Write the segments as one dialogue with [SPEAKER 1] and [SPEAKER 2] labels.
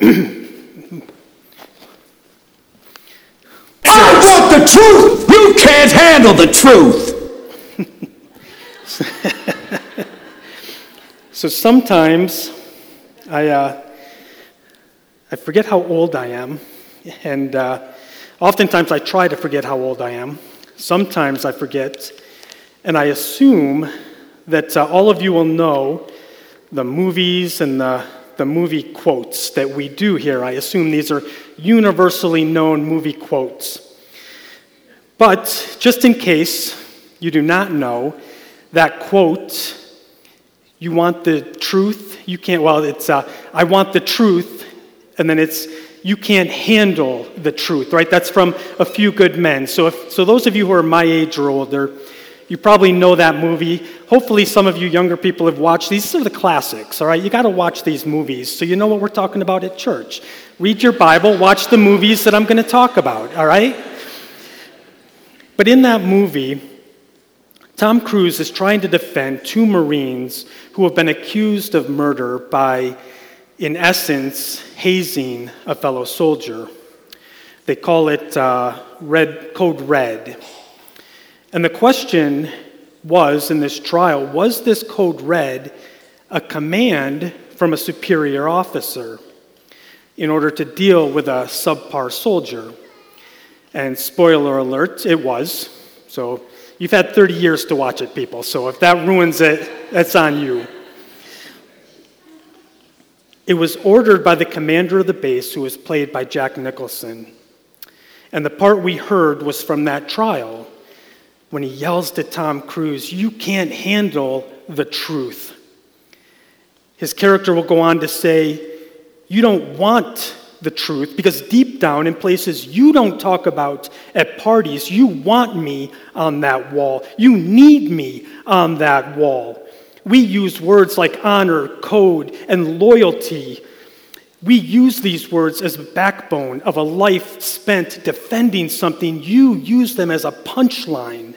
[SPEAKER 1] I want the truth! You can't handle the truth!
[SPEAKER 2] So sometimes I, uh, I forget how old I am, and uh, oftentimes I try to forget how old I am. Sometimes I forget, and I assume that uh, all of you will know the movies and the, the movie quotes that we do here. I assume these are universally known movie quotes. But just in case you do not know, that quote you want the truth? You can't, well, it's, uh, I want the truth, and then it's, you can't handle the truth, right? That's from A Few Good Men. So, if, so those of you who are my age or older, you probably know that movie. Hopefully, some of you younger people have watched these. These are the classics, all right? You got to watch these movies so you know what we're talking about at church. Read your Bible, watch the movies that I'm going to talk about, all right? But in that movie, Tom Cruise is trying to defend two Marines who have been accused of murder by, in essence, hazing a fellow soldier. They call it uh, Red Code Red. And the question was in this trial was this Code Red a command from a superior officer in order to deal with a subpar soldier? And spoiler alert, it was. So You've had 30 years to watch it, people, so if that ruins it, that's on you. It was ordered by the commander of the base, who was played by Jack Nicholson. And the part we heard was from that trial when he yells to Tom Cruise, You can't handle the truth. His character will go on to say, You don't want the truth because deep down in places you don't talk about at parties, you want me on that wall. You need me on that wall. We use words like honor, code, and loyalty. We use these words as a backbone of a life spent defending something. You use them as a punchline.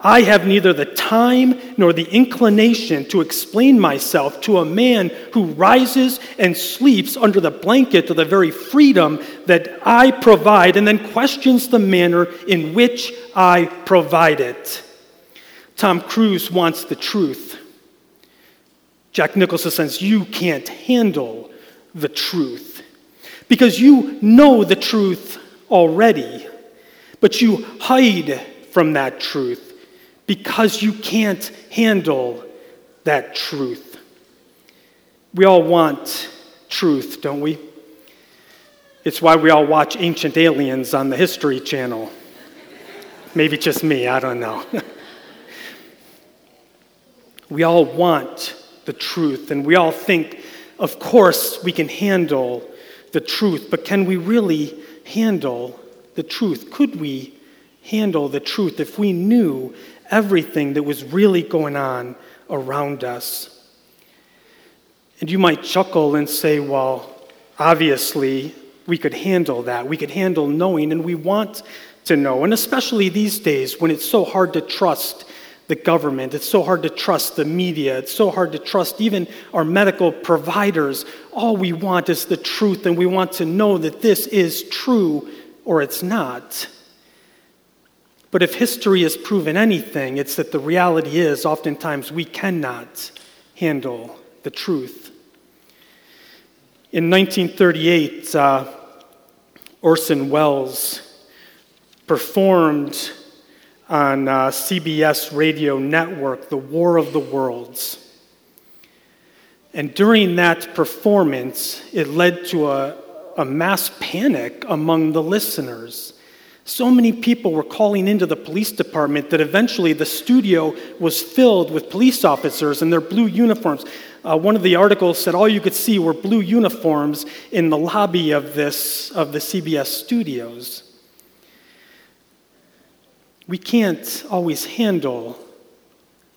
[SPEAKER 2] I have neither the time nor the inclination to explain myself to a man who rises and sleeps under the blanket of the very freedom that I provide and then questions the manner in which I provide it. Tom Cruise wants the truth. Jack Nicholson says, You can't handle the truth because you know the truth already, but you hide from that truth because you can't handle that truth. We all want truth, don't we? It's why we all watch Ancient Aliens on the History Channel. Maybe just me, I don't know. we all want the truth, and we all think, of course, we can handle the truth, but can we really handle the truth? Could we handle the truth if we knew everything that was really going on around us. And you might chuckle and say, well, obviously, we could handle that. We could handle knowing, and we want to know. And especially these days when it's so hard to trust the government, it's so hard to trust the media, it's so hard to trust even our medical providers. All we want is the truth, and we want to know that this is true or it's not. But if history has proven anything, it's that the reality is oftentimes we cannot handle the truth. In 1938, uh, Orson Welles performed on uh, CBS radio network, The War of the Worlds. And during that performance, it led to a, a mass panic among the listeners. So many people were calling into the police department that eventually the studio was filled with police officers in their blue uniforms. Uh, one of the articles said all you could see were blue uniforms in the lobby of this of the CBS studios. We can't always handle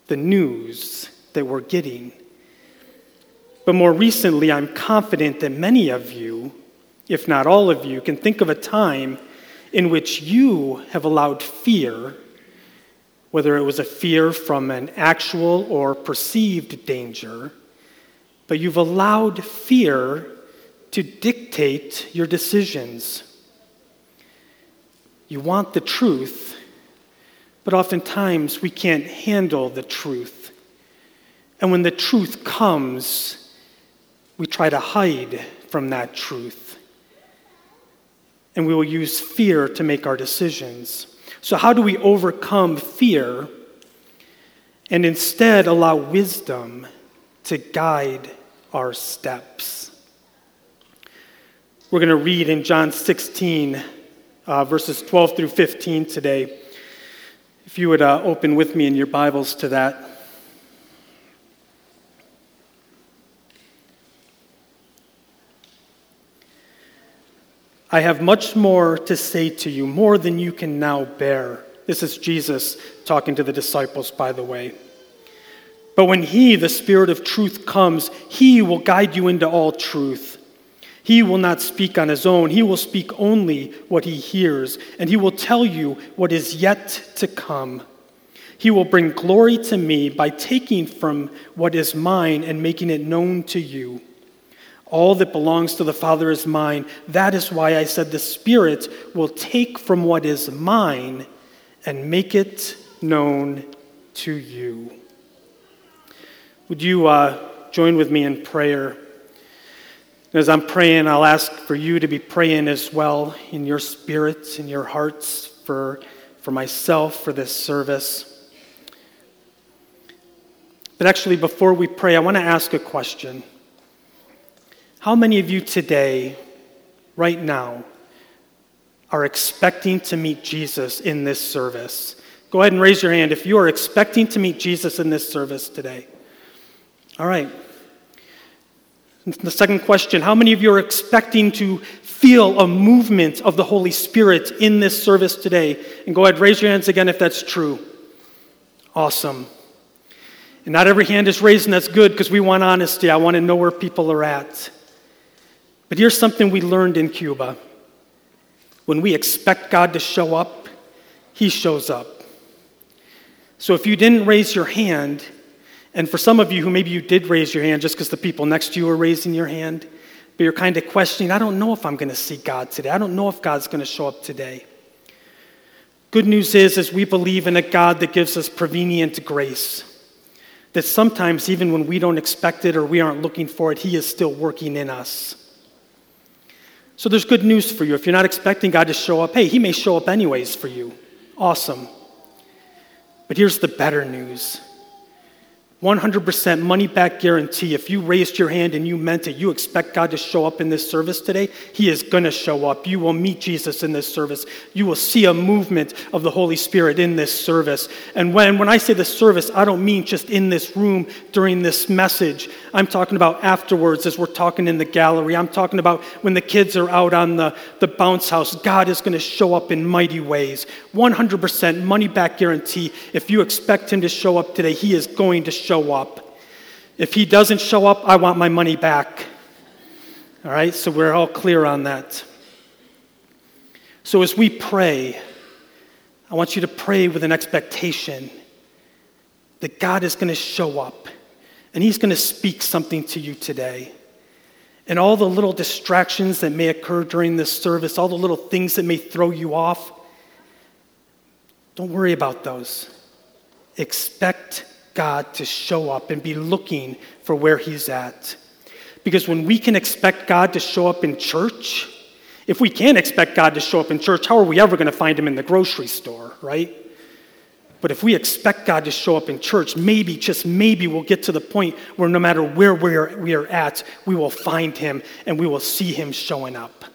[SPEAKER 2] the news that we're getting. But more recently, I'm confident that many of you, if not all of you, can think of a time in which you have allowed fear, whether it was a fear from an actual or perceived danger, but you've allowed fear to dictate your decisions. You want the truth, but oftentimes we can't handle the truth. And when the truth comes, we try to hide from that truth. And we will use fear to make our decisions. So, how do we overcome fear and instead allow wisdom to guide our steps? We're going to read in John 16, uh, verses 12 through 15 today. If you would uh, open with me in your Bibles to that. I have much more to say to you, more than you can now bear. This is Jesus talking to the disciples, by the way. But when He, the Spirit of truth, comes, He will guide you into all truth. He will not speak on His own, He will speak only what He hears, and He will tell you what is yet to come. He will bring glory to me by taking from what is mine and making it known to you. All that belongs to the Father is mine. That is why I said the Spirit will take from what is mine and make it known to you. Would you uh, join with me in prayer? As I'm praying, I'll ask for you to be praying as well in your spirits, in your hearts, for, for myself, for this service. But actually, before we pray, I want to ask a question. How many of you today, right now, are expecting to meet Jesus in this service? Go ahead and raise your hand if you are expecting to meet Jesus in this service today. All right. The second question How many of you are expecting to feel a movement of the Holy Spirit in this service today? And go ahead, raise your hands again if that's true. Awesome. And not every hand is raised, and that's good because we want honesty. I want to know where people are at. But here's something we learned in Cuba when we expect God to show up, He shows up. So if you didn't raise your hand, and for some of you who maybe you did raise your hand just because the people next to you are raising your hand, but you're kind of questioning, I don't know if I'm going to see God today. I don't know if God's going to show up today. Good news is, is we believe in a God that gives us prevenient grace. That sometimes, even when we don't expect it or we aren't looking for it, He is still working in us. So there's good news for you. If you're not expecting God to show up, hey, He may show up anyways for you. Awesome. But here's the better news 100% money back guarantee. If you raised your hand and you meant it, you expect God to show up in this service today, He is going to show up. You will meet Jesus in this service. You will see a movement of the Holy Spirit in this service. And when, when I say the service, I don't mean just in this room during this message. I'm talking about afterwards as we're talking in the gallery. I'm talking about when the kids are out on the, the bounce house. God is going to show up in mighty ways. 100% money back guarantee. If you expect Him to show up today, He is going to show up. If he doesn't show up, I want my money back. All right, so we're all clear on that. So as we pray, I want you to pray with an expectation that God is going to show up and he's going to speak something to you today. And all the little distractions that may occur during this service, all the little things that may throw you off, don't worry about those. Expect God to show up and be looking for where He's at. Because when we can expect God to show up in church, if we can't expect God to show up in church, how are we ever going to find Him in the grocery store, right? But if we expect God to show up in church, maybe, just maybe, we'll get to the point where no matter where we are, we are at, we will find Him and we will see Him showing up.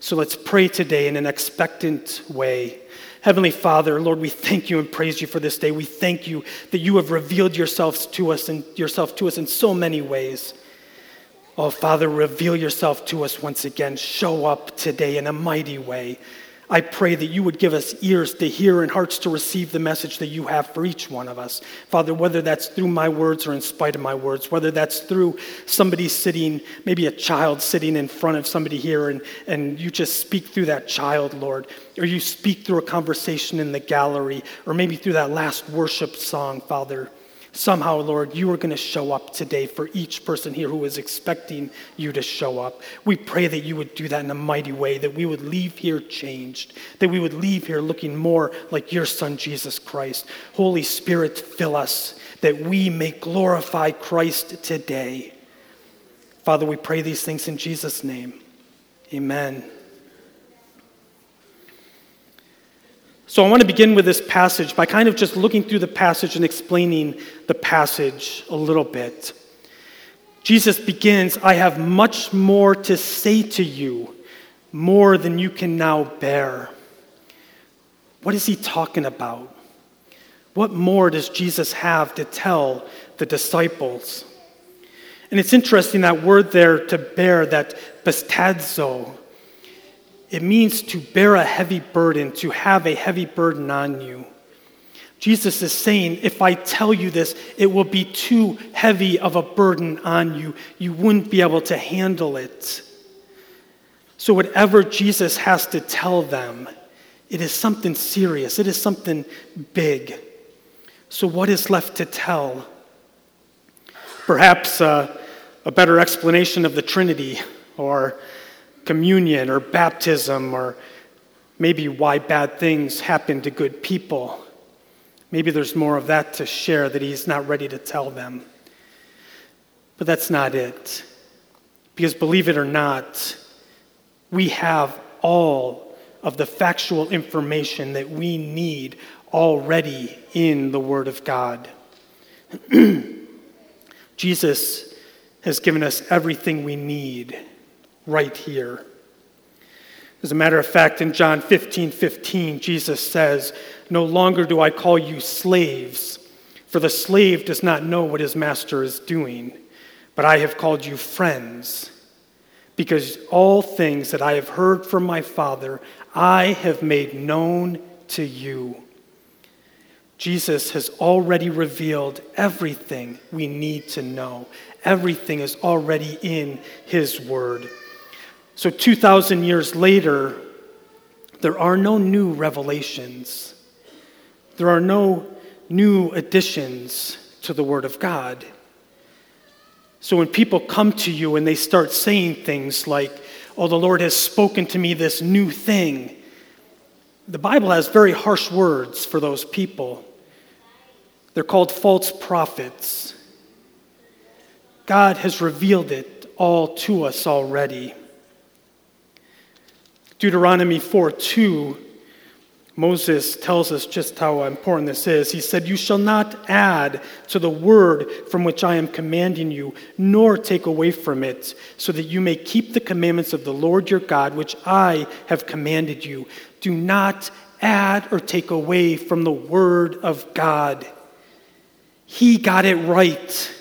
[SPEAKER 2] So let's pray today in an expectant way. Heavenly Father, Lord, we thank you and praise you for this day. We thank you that you have revealed yourself to us and yourself to us in so many ways. Oh, Father, reveal yourself to us once again. Show up today in a mighty way. I pray that you would give us ears to hear and hearts to receive the message that you have for each one of us. Father, whether that's through my words or in spite of my words, whether that's through somebody sitting, maybe a child sitting in front of somebody here, and, and you just speak through that child, Lord, or you speak through a conversation in the gallery, or maybe through that last worship song, Father. Somehow, Lord, you are going to show up today for each person here who is expecting you to show up. We pray that you would do that in a mighty way, that we would leave here changed, that we would leave here looking more like your Son, Jesus Christ. Holy Spirit, fill us that we may glorify Christ today. Father, we pray these things in Jesus' name. Amen. So I want to begin with this passage by kind of just looking through the passage and explaining the passage a little bit. Jesus begins, I have much more to say to you, more than you can now bear. What is he talking about? What more does Jesus have to tell the disciples? And it's interesting that word there to bear, that bastadzo, it means to bear a heavy burden, to have a heavy burden on you. Jesus is saying, if I tell you this, it will be too heavy of a burden on you. You wouldn't be able to handle it. So, whatever Jesus has to tell them, it is something serious, it is something big. So, what is left to tell? Perhaps uh, a better explanation of the Trinity or communion or baptism or maybe why bad things happen to good people. Maybe there's more of that to share that he's not ready to tell them. But that's not it. Because believe it or not, we have all of the factual information that we need already in the Word of God. Jesus has given us everything we need right here. As a matter of fact, in John 15 15, Jesus says, No longer do I call you slaves, for the slave does not know what his master is doing, but I have called you friends, because all things that I have heard from my Father, I have made known to you. Jesus has already revealed everything we need to know. Everything is already in His Word. So, 2,000 years later, there are no new revelations. There are no new additions to the Word of God. So, when people come to you and they start saying things like, Oh, the Lord has spoken to me this new thing, the Bible has very harsh words for those people. They're called false prophets. God has revealed it all to us already. Deuteronomy 4 2, Moses tells us just how important this is. He said, You shall not add to the word from which I am commanding you, nor take away from it, so that you may keep the commandments of the Lord your God, which I have commanded you. Do not add or take away from the word of God. He got it right.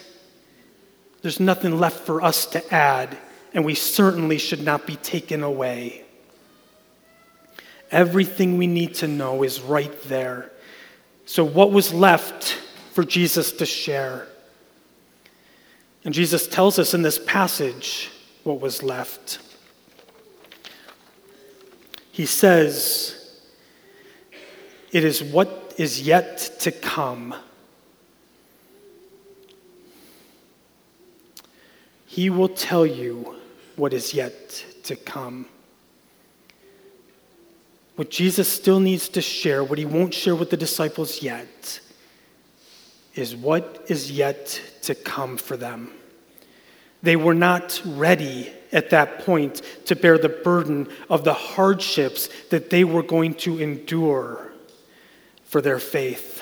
[SPEAKER 2] There's nothing left for us to add, and we certainly should not be taken away. Everything we need to know is right there. So, what was left for Jesus to share? And Jesus tells us in this passage what was left. He says, It is what is yet to come. He will tell you what is yet to come. What Jesus still needs to share, what he won't share with the disciples yet, is what is yet to come for them. They were not ready at that point to bear the burden of the hardships that they were going to endure for their faith.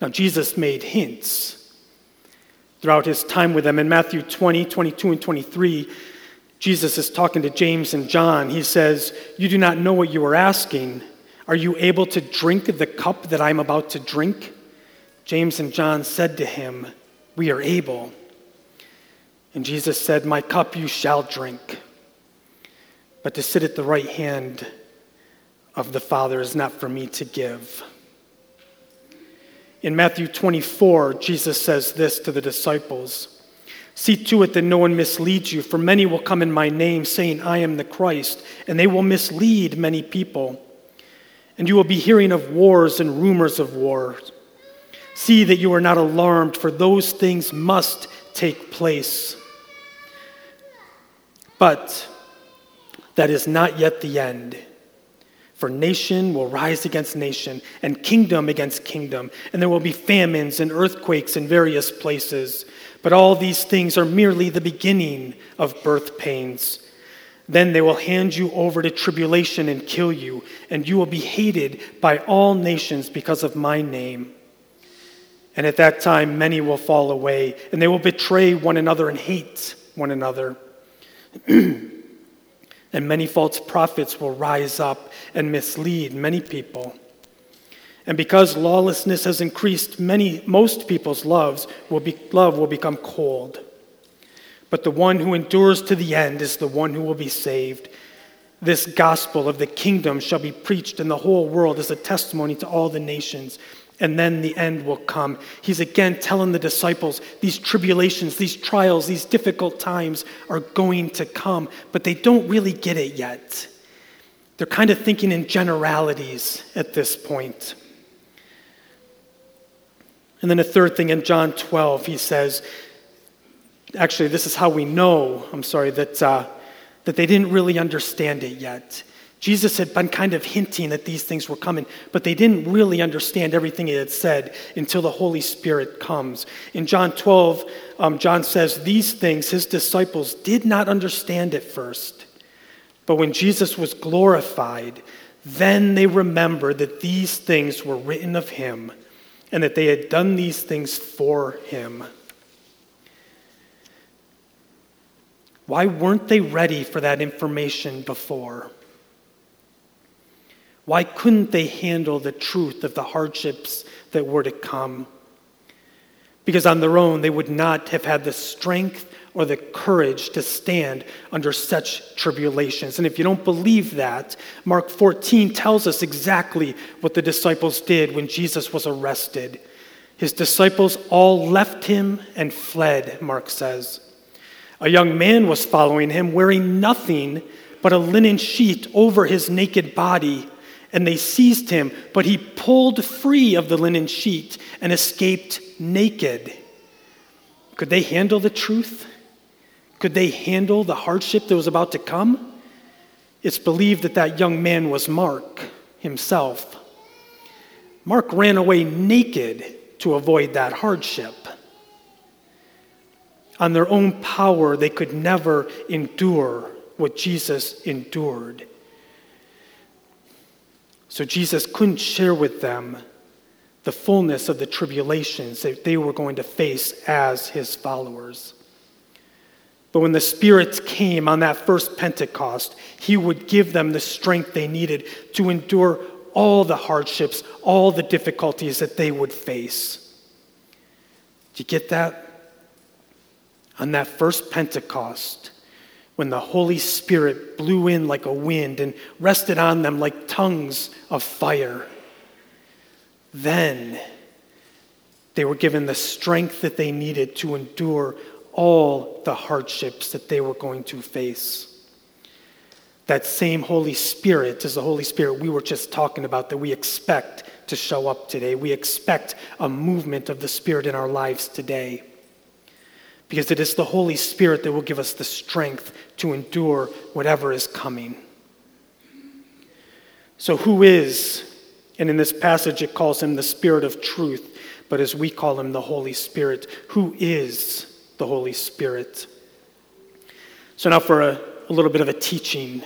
[SPEAKER 2] Now, Jesus made hints throughout his time with them. In Matthew 20, 22, and 23, Jesus is talking to James and John. He says, You do not know what you are asking. Are you able to drink the cup that I'm about to drink? James and John said to him, We are able. And Jesus said, My cup you shall drink. But to sit at the right hand of the Father is not for me to give. In Matthew 24, Jesus says this to the disciples. See to it that no one misleads you, for many will come in my name, saying, I am the Christ, and they will mislead many people. And you will be hearing of wars and rumors of wars. See that you are not alarmed, for those things must take place. But that is not yet the end. For nation will rise against nation, and kingdom against kingdom, and there will be famines and earthquakes in various places. But all these things are merely the beginning of birth pains. Then they will hand you over to tribulation and kill you, and you will be hated by all nations because of my name. And at that time, many will fall away, and they will betray one another and hate one another. and many false prophets will rise up and mislead many people. And because lawlessness has increased, many, most people's loves will be, love will become cold. But the one who endures to the end is the one who will be saved. This gospel of the kingdom shall be preached in the whole world as a testimony to all the nations and then the end will come. He's again telling the disciples these tribulations, these trials, these difficult times are going to come, but they don't really get it yet. They're kind of thinking in generalities at this point. And then a third thing in John 12, he says, actually, this is how we know, I'm sorry, that, uh, that they didn't really understand it yet. Jesus had been kind of hinting that these things were coming, but they didn't really understand everything he had said until the Holy Spirit comes. In John 12, um, John says, These things his disciples did not understand at first. But when Jesus was glorified, then they remembered that these things were written of him and that they had done these things for him. Why weren't they ready for that information before? Why couldn't they handle the truth of the hardships that were to come? Because on their own, they would not have had the strength or the courage to stand under such tribulations. And if you don't believe that, Mark 14 tells us exactly what the disciples did when Jesus was arrested. His disciples all left him and fled, Mark says. A young man was following him, wearing nothing but a linen sheet over his naked body and they seized him, but he pulled free of the linen sheet and escaped naked. Could they handle the truth? Could they handle the hardship that was about to come? It's believed that that young man was Mark himself. Mark ran away naked to avoid that hardship. On their own power, they could never endure what Jesus endured. So Jesus couldn't share with them the fullness of the tribulations that they were going to face as his followers. But when the Spirit came on that first Pentecost, he would give them the strength they needed to endure all the hardships, all the difficulties that they would face. Do you get that? On that first Pentecost, when the Holy Spirit blew in like a wind and rested on them like tongues of fire. Then they were given the strength that they needed to endure all the hardships that they were going to face. That same Holy Spirit is the Holy Spirit we were just talking about that we expect to show up today. We expect a movement of the Spirit in our lives today because it is the Holy Spirit that will give us the strength to endure whatever is coming. So, who is, and in this passage it calls him the Spirit of truth, but as we call him the Holy Spirit, who is the Holy Spirit? So, now for a, a little bit of a teaching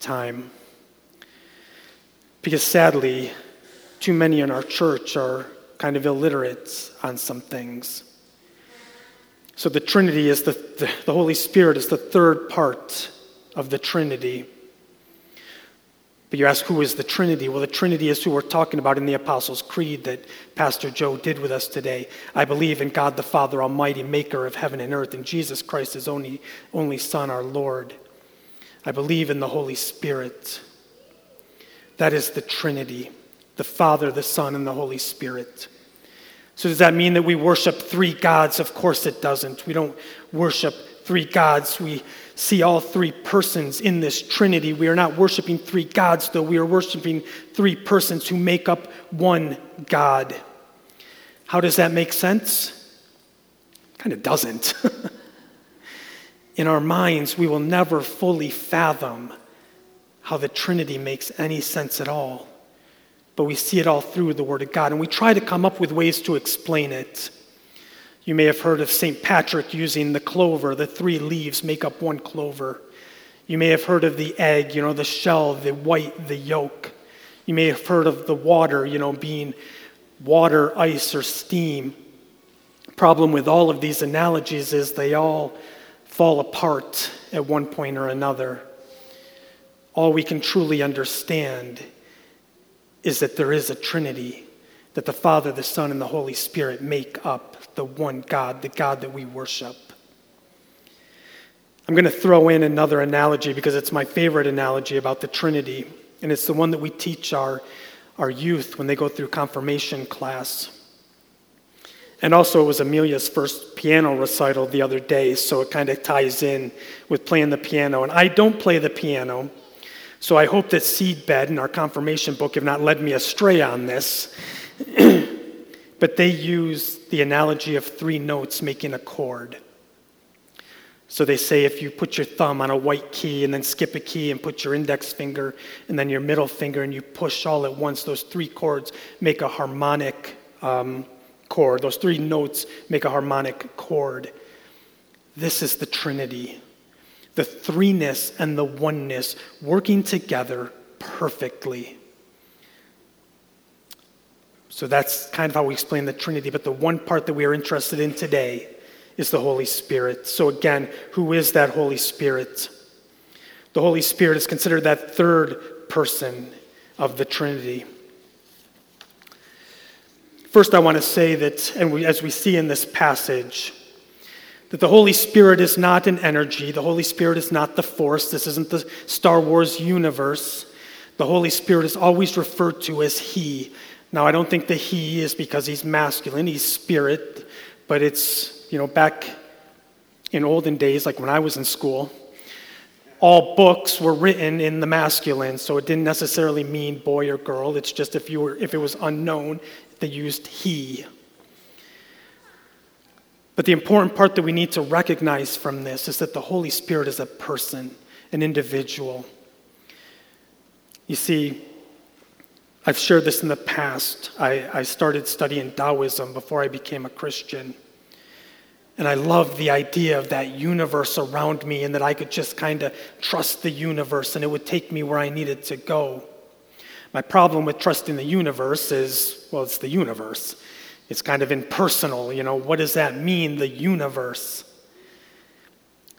[SPEAKER 2] time. Because sadly, too many in our church are kind of illiterate on some things. So the Trinity is the, the, the, Holy Spirit is the third part of the Trinity. But you ask, who is the Trinity? Well, the Trinity is who we're talking about in the Apostles' Creed that Pastor Joe did with us today. I believe in God the Father Almighty, maker of heaven and earth, and Jesus Christ, his only, only Son, our Lord. I believe in the Holy Spirit. That is the Trinity the Father, the Son, and the Holy Spirit. So, does that mean that we worship three gods? Of course it doesn't. We don't worship three gods. We see all three persons in this Trinity. We are not worshiping three gods, though. We are worshiping three persons who make up one God. How does that make sense? Kind of doesn't. In our minds, we will never fully fathom how the Trinity makes any sense at all. But we see it all through the Word of God, and we try to come up with ways to explain it. You may have heard of St. Patrick using the clover, the three leaves make up one clover. You may have heard of the egg, you know, the shell, the white, the yolk. You may have heard of the water, you know, being water, ice, or steam. Problem with all of these analogies is they all fall apart at one point or another. All we can truly understand is that there is a Trinity, that the Father, the Son, and the Holy Spirit make up the one God, the God that we worship. I'm going to throw in another analogy because it's my favorite analogy about the Trinity, and it's the one that we teach our, our youth when they go through confirmation class. And also, it was Amelia's first piano recital the other day, so it kind of ties in with playing the piano. And I don't play the piano, so I hope that Seedbed and our confirmation book have not led me astray on this. but they use the analogy of three notes making a chord. So they say if you put your thumb on a white key and then skip a key and put your index finger and then your middle finger and you push all at once, those three chords make a harmonic um, chord. Those three notes make a harmonic chord. This is the Trinity the threeness and the oneness working together perfectly. So that's kind of how we explain the Trinity. But the one part that we are interested in today is the Holy Spirit. So, again, who is that Holy Spirit? The Holy Spirit is considered that third person of the Trinity. First, I want to say that, and we, as we see in this passage, that the Holy Spirit is not an energy, the Holy Spirit is not the force, this isn't the Star Wars universe. The Holy Spirit is always referred to as He. Now, I don't think the He is because He's masculine, He's spirit, but it's, you know, back in olden days, like when I was in school, all books were written in the masculine, so it didn't necessarily mean boy or girl. It's just if you were if it was unknown, they used he. But the important part that we need to recognize from this is that the Holy Spirit is a person, an individual. You see, I've shared this in the past. I, I started studying Taoism before I became a Christian. And I loved the idea of that universe around me and that I could just kind of trust the universe and it would take me where I needed to go. My problem with trusting the universe is, well, it's the universe. It's kind of impersonal. You know, what does that mean, the universe?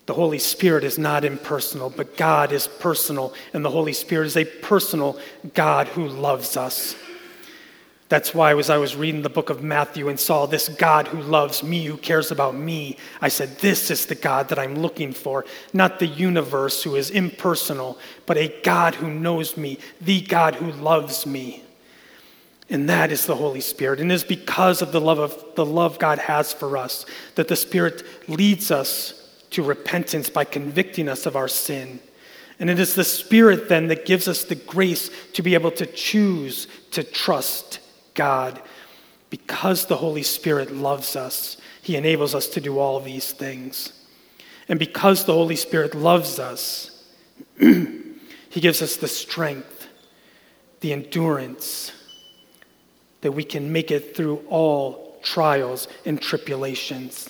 [SPEAKER 2] The Holy Spirit is not impersonal, but God is personal, and the Holy Spirit is a personal God who loves us. That's why, as I was reading the book of Matthew and saw this God who loves me, who cares about me, I said, This is the God that I'm looking for. Not the universe who is impersonal, but a God who knows me, the God who loves me. And that is the Holy Spirit. And it is because of the love of the love God has for us that the Spirit leads us to repentance by convicting us of our sin. And it is the Spirit then that gives us the grace to be able to choose to trust God. Because the Holy Spirit loves us, He enables us to do all these things. And because the Holy Spirit loves us, He gives us the strength, the endurance, that we can make it through all trials and tribulations.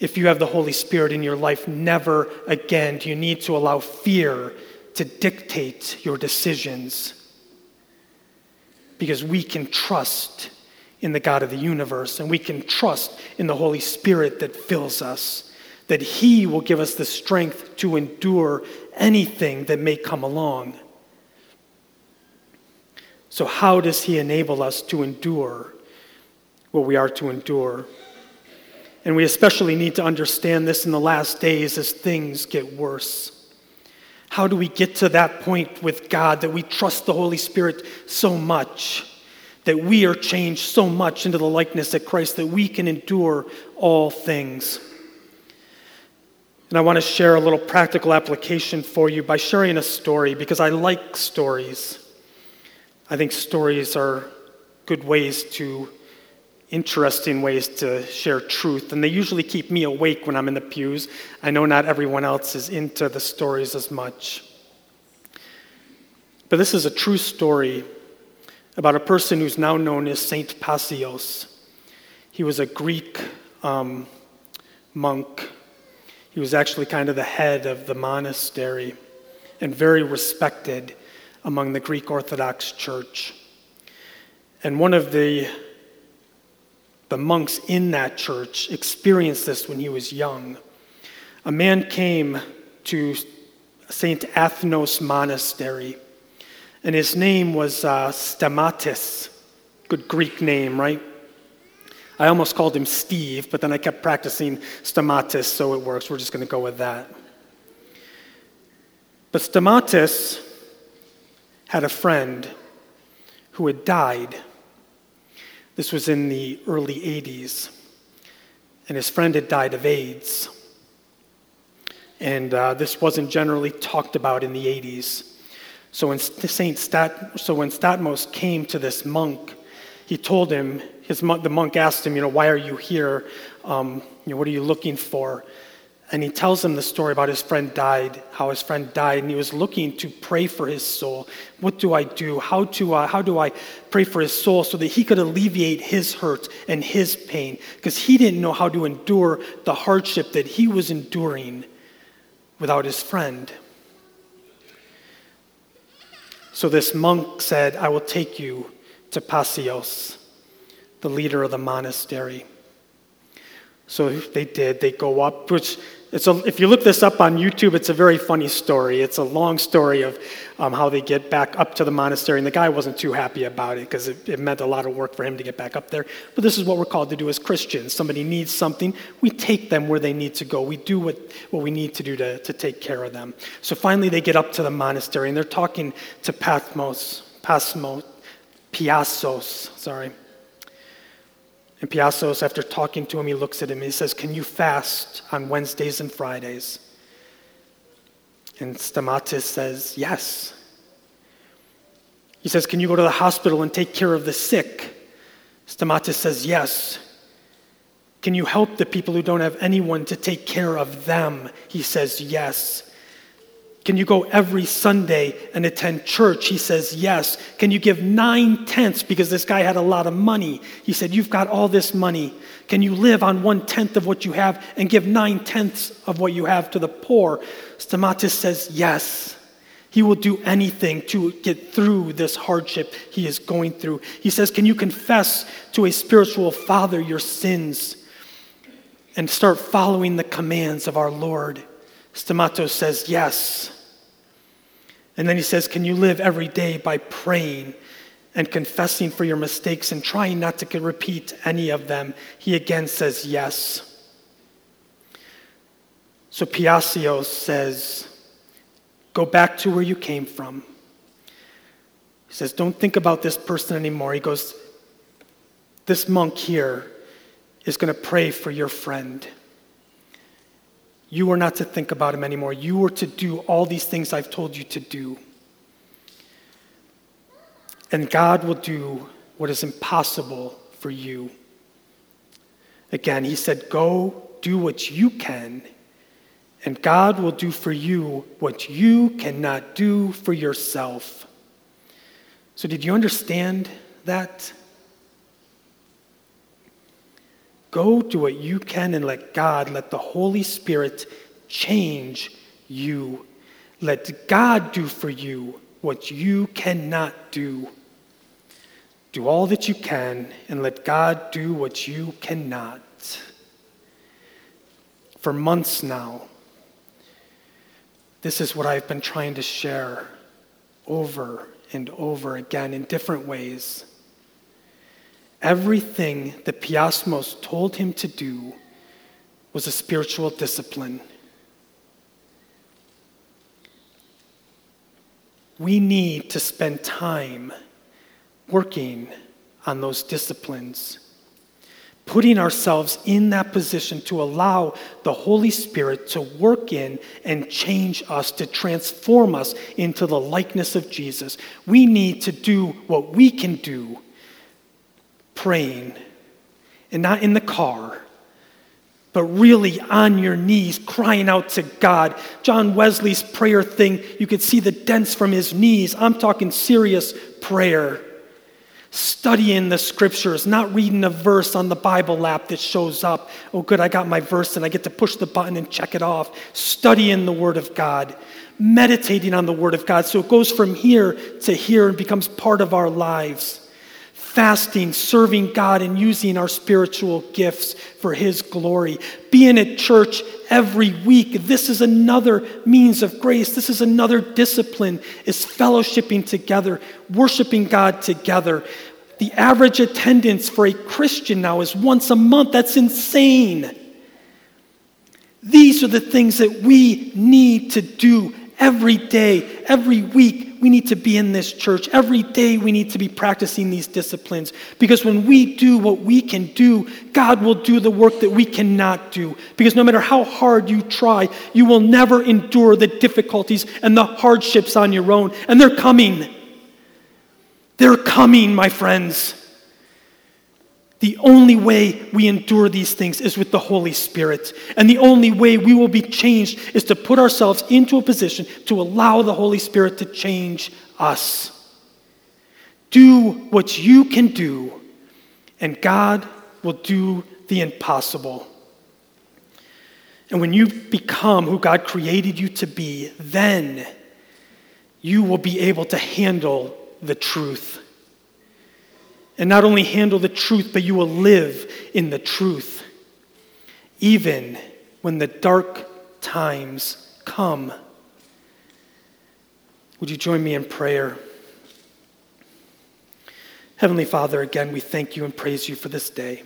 [SPEAKER 2] If you have the Holy Spirit in your life, never again do you need to allow fear to dictate your decisions. Because we can trust in the God of the universe and we can trust in the Holy Spirit that fills us, that He will give us the strength to endure anything that may come along. So, how does He enable us to endure what we are to endure? And we especially need to understand this in the last days as things get worse. How do we get to that point with God that we trust the Holy Spirit so much, that we are changed so much into the likeness of Christ that we can endure all things? And I want to share a little practical application for you by sharing a story because I like stories. I think stories are good ways to interesting ways to share truth, and they usually keep me awake when I'm in the pews. I know not everyone else is into the stories as much. But this is a true story about a person who's now known as Saint Paisios. He was a Greek um, monk. He was actually kind of the head of the monastery and very respected among the Greek Orthodox Church. And one of the, the monks in that church experienced this when he was young. A man came to St. Athnos Monastery, and his name was uh, Stamatis. Good Greek name, right? I almost called him Steve, but then I kept practicing Stamatis, so it works. We're just going to go with that. But Stamatis had a friend who had died. This was in the early 80s, and his friend had died of AIDS. And uh, this wasn't generally talked about in the 80s. So when, Saint Stat, so when Statmos came to this monk, he told him, his, the monk asked him, you know, why are you here? Um, you know, what are you looking for? And he tells him the story about his friend died, how his friend died, and he was looking to pray for his soul. What do I do? How, to, uh, how do I pray for his soul so that he could alleviate his hurt and his pain? Because he didn't know how to endure the hardship that he was enduring without his friend. So this monk said, I will take you to Pasios, the leader of the monastery. So they did. They go up, which it's a, if you look this up on YouTube, it's a very funny story. It's a long story of um, how they get back up to the monastery, and the guy wasn't too happy about it because it, it, meant a lot of work for him to get back up there. But this is what we're called to do as Christians. Somebody needs something, we take them where they need to go. We do what, what we need to do to, to take care of them. So finally, they get up to the monastery, and they're talking to Pathmos, Pasmos, Piasos, sorry. And Piasos, after talking to him, he looks at him and he says, Can you fast on Wednesdays and Fridays? And Stamatis says, Yes. He says, Can you go to the hospital and take care of the sick? Stamatis says, Yes. Can you help the people who don't have anyone to take care of them? He says, Yes. Can you go every Sunday and attend church? He says, Yes. Can you give nine tenths because this guy had a lot of money? He said, You've got all this money. Can you live on one tenth of what you have and give nine tenths of what you have to the poor? Stamatis says, Yes. He will do anything to get through this hardship he is going through. He says, Can you confess to a spiritual father your sins and start following the commands of our Lord? Stamatos says, Yes. And then he says, Can you live every day by praying and confessing for your mistakes and trying not to repeat any of them? He again says, Yes. So Piasios says, Go back to where you came from. He says, Don't think about this person anymore. He goes, This monk here is going to pray for your friend. You are not to think about him anymore. You are to do all these things I've told you to do. And God will do what is impossible for you. Again, he said, Go do what you can, and God will do for you what you cannot do for yourself. So, did you understand that? Go do what you can and let God, let the Holy Spirit change you. Let God do for you what you cannot do. Do all that you can and let God do what you cannot. For months now, this is what I've been trying to share over and over again in different ways. Everything that Piasmos told him to do was a spiritual discipline. We need to spend time working on those disciplines, putting ourselves in that position to allow the Holy Spirit to work in and change us, to transform us into the likeness of Jesus. We need to do what we can do praying, and not in the car, but really on your knees, crying out to God. John Wesley's prayer thing, you could see the dents from his knees. I'm talking serious prayer. Studying the scriptures, not reading a verse on the Bible app that shows up. Oh, good, I got my verse and I get to push the button and check it off. Studying the Word of God, meditating on the Word of God so it goes from here to here and becomes part of our lives fasting, serving God, and using our spiritual gifts for His glory. Being at church every week. This is another means of grace. This is another discipline, is fellowshipping together, worshiping God together. The average attendance for a Christian now is once a month. That's insane. These are the things that we need to do every day, every week, we need to be in this church. Every day we need to be practicing these disciplines. Because when we do what we can do, God will do the work that we cannot do. Because no matter how hard you try, you will never endure the difficulties and the hardships on your own. And they're coming. They're coming, my friends. The only way we endure these things is with the Holy Spirit. And the only way we will be changed is to put ourselves into a position to allow the Holy Spirit to change us. Do what you can do, and God will do the impossible. And when you become who God created you to be, then you will be able to handle the truth and not only handle the truth, but you will live in the truth, even when the dark times come. Would you join me in prayer? Heavenly Father, again, we thank you and praise you for this day.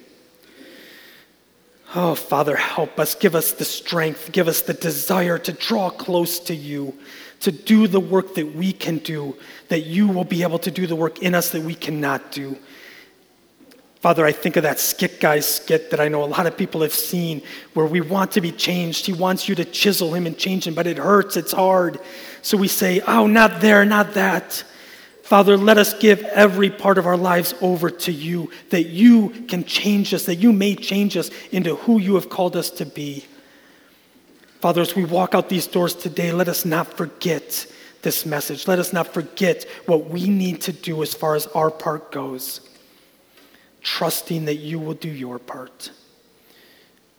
[SPEAKER 2] Oh, Father, help us. Give us the strength. Give us the desire to draw close to you, to do the work that we can do, that you will be able to do the work in us that we cannot do. Father, I think of that skit guy skit that I know a lot of people have seen where we want to be changed. He wants you to chisel him and change him, but it hurts, it's hard. So we say, oh, not there, not that. Father, let us give every part of our lives over to you, that you can change us, that you may change us into who you have called us to be. Father, as we walk out these doors today, let us not forget this message. Let us not forget what we need to do as far as our part goes trusting that you will do your part.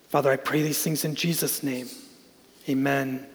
[SPEAKER 2] Father, I pray these things in Jesus' name. Amen.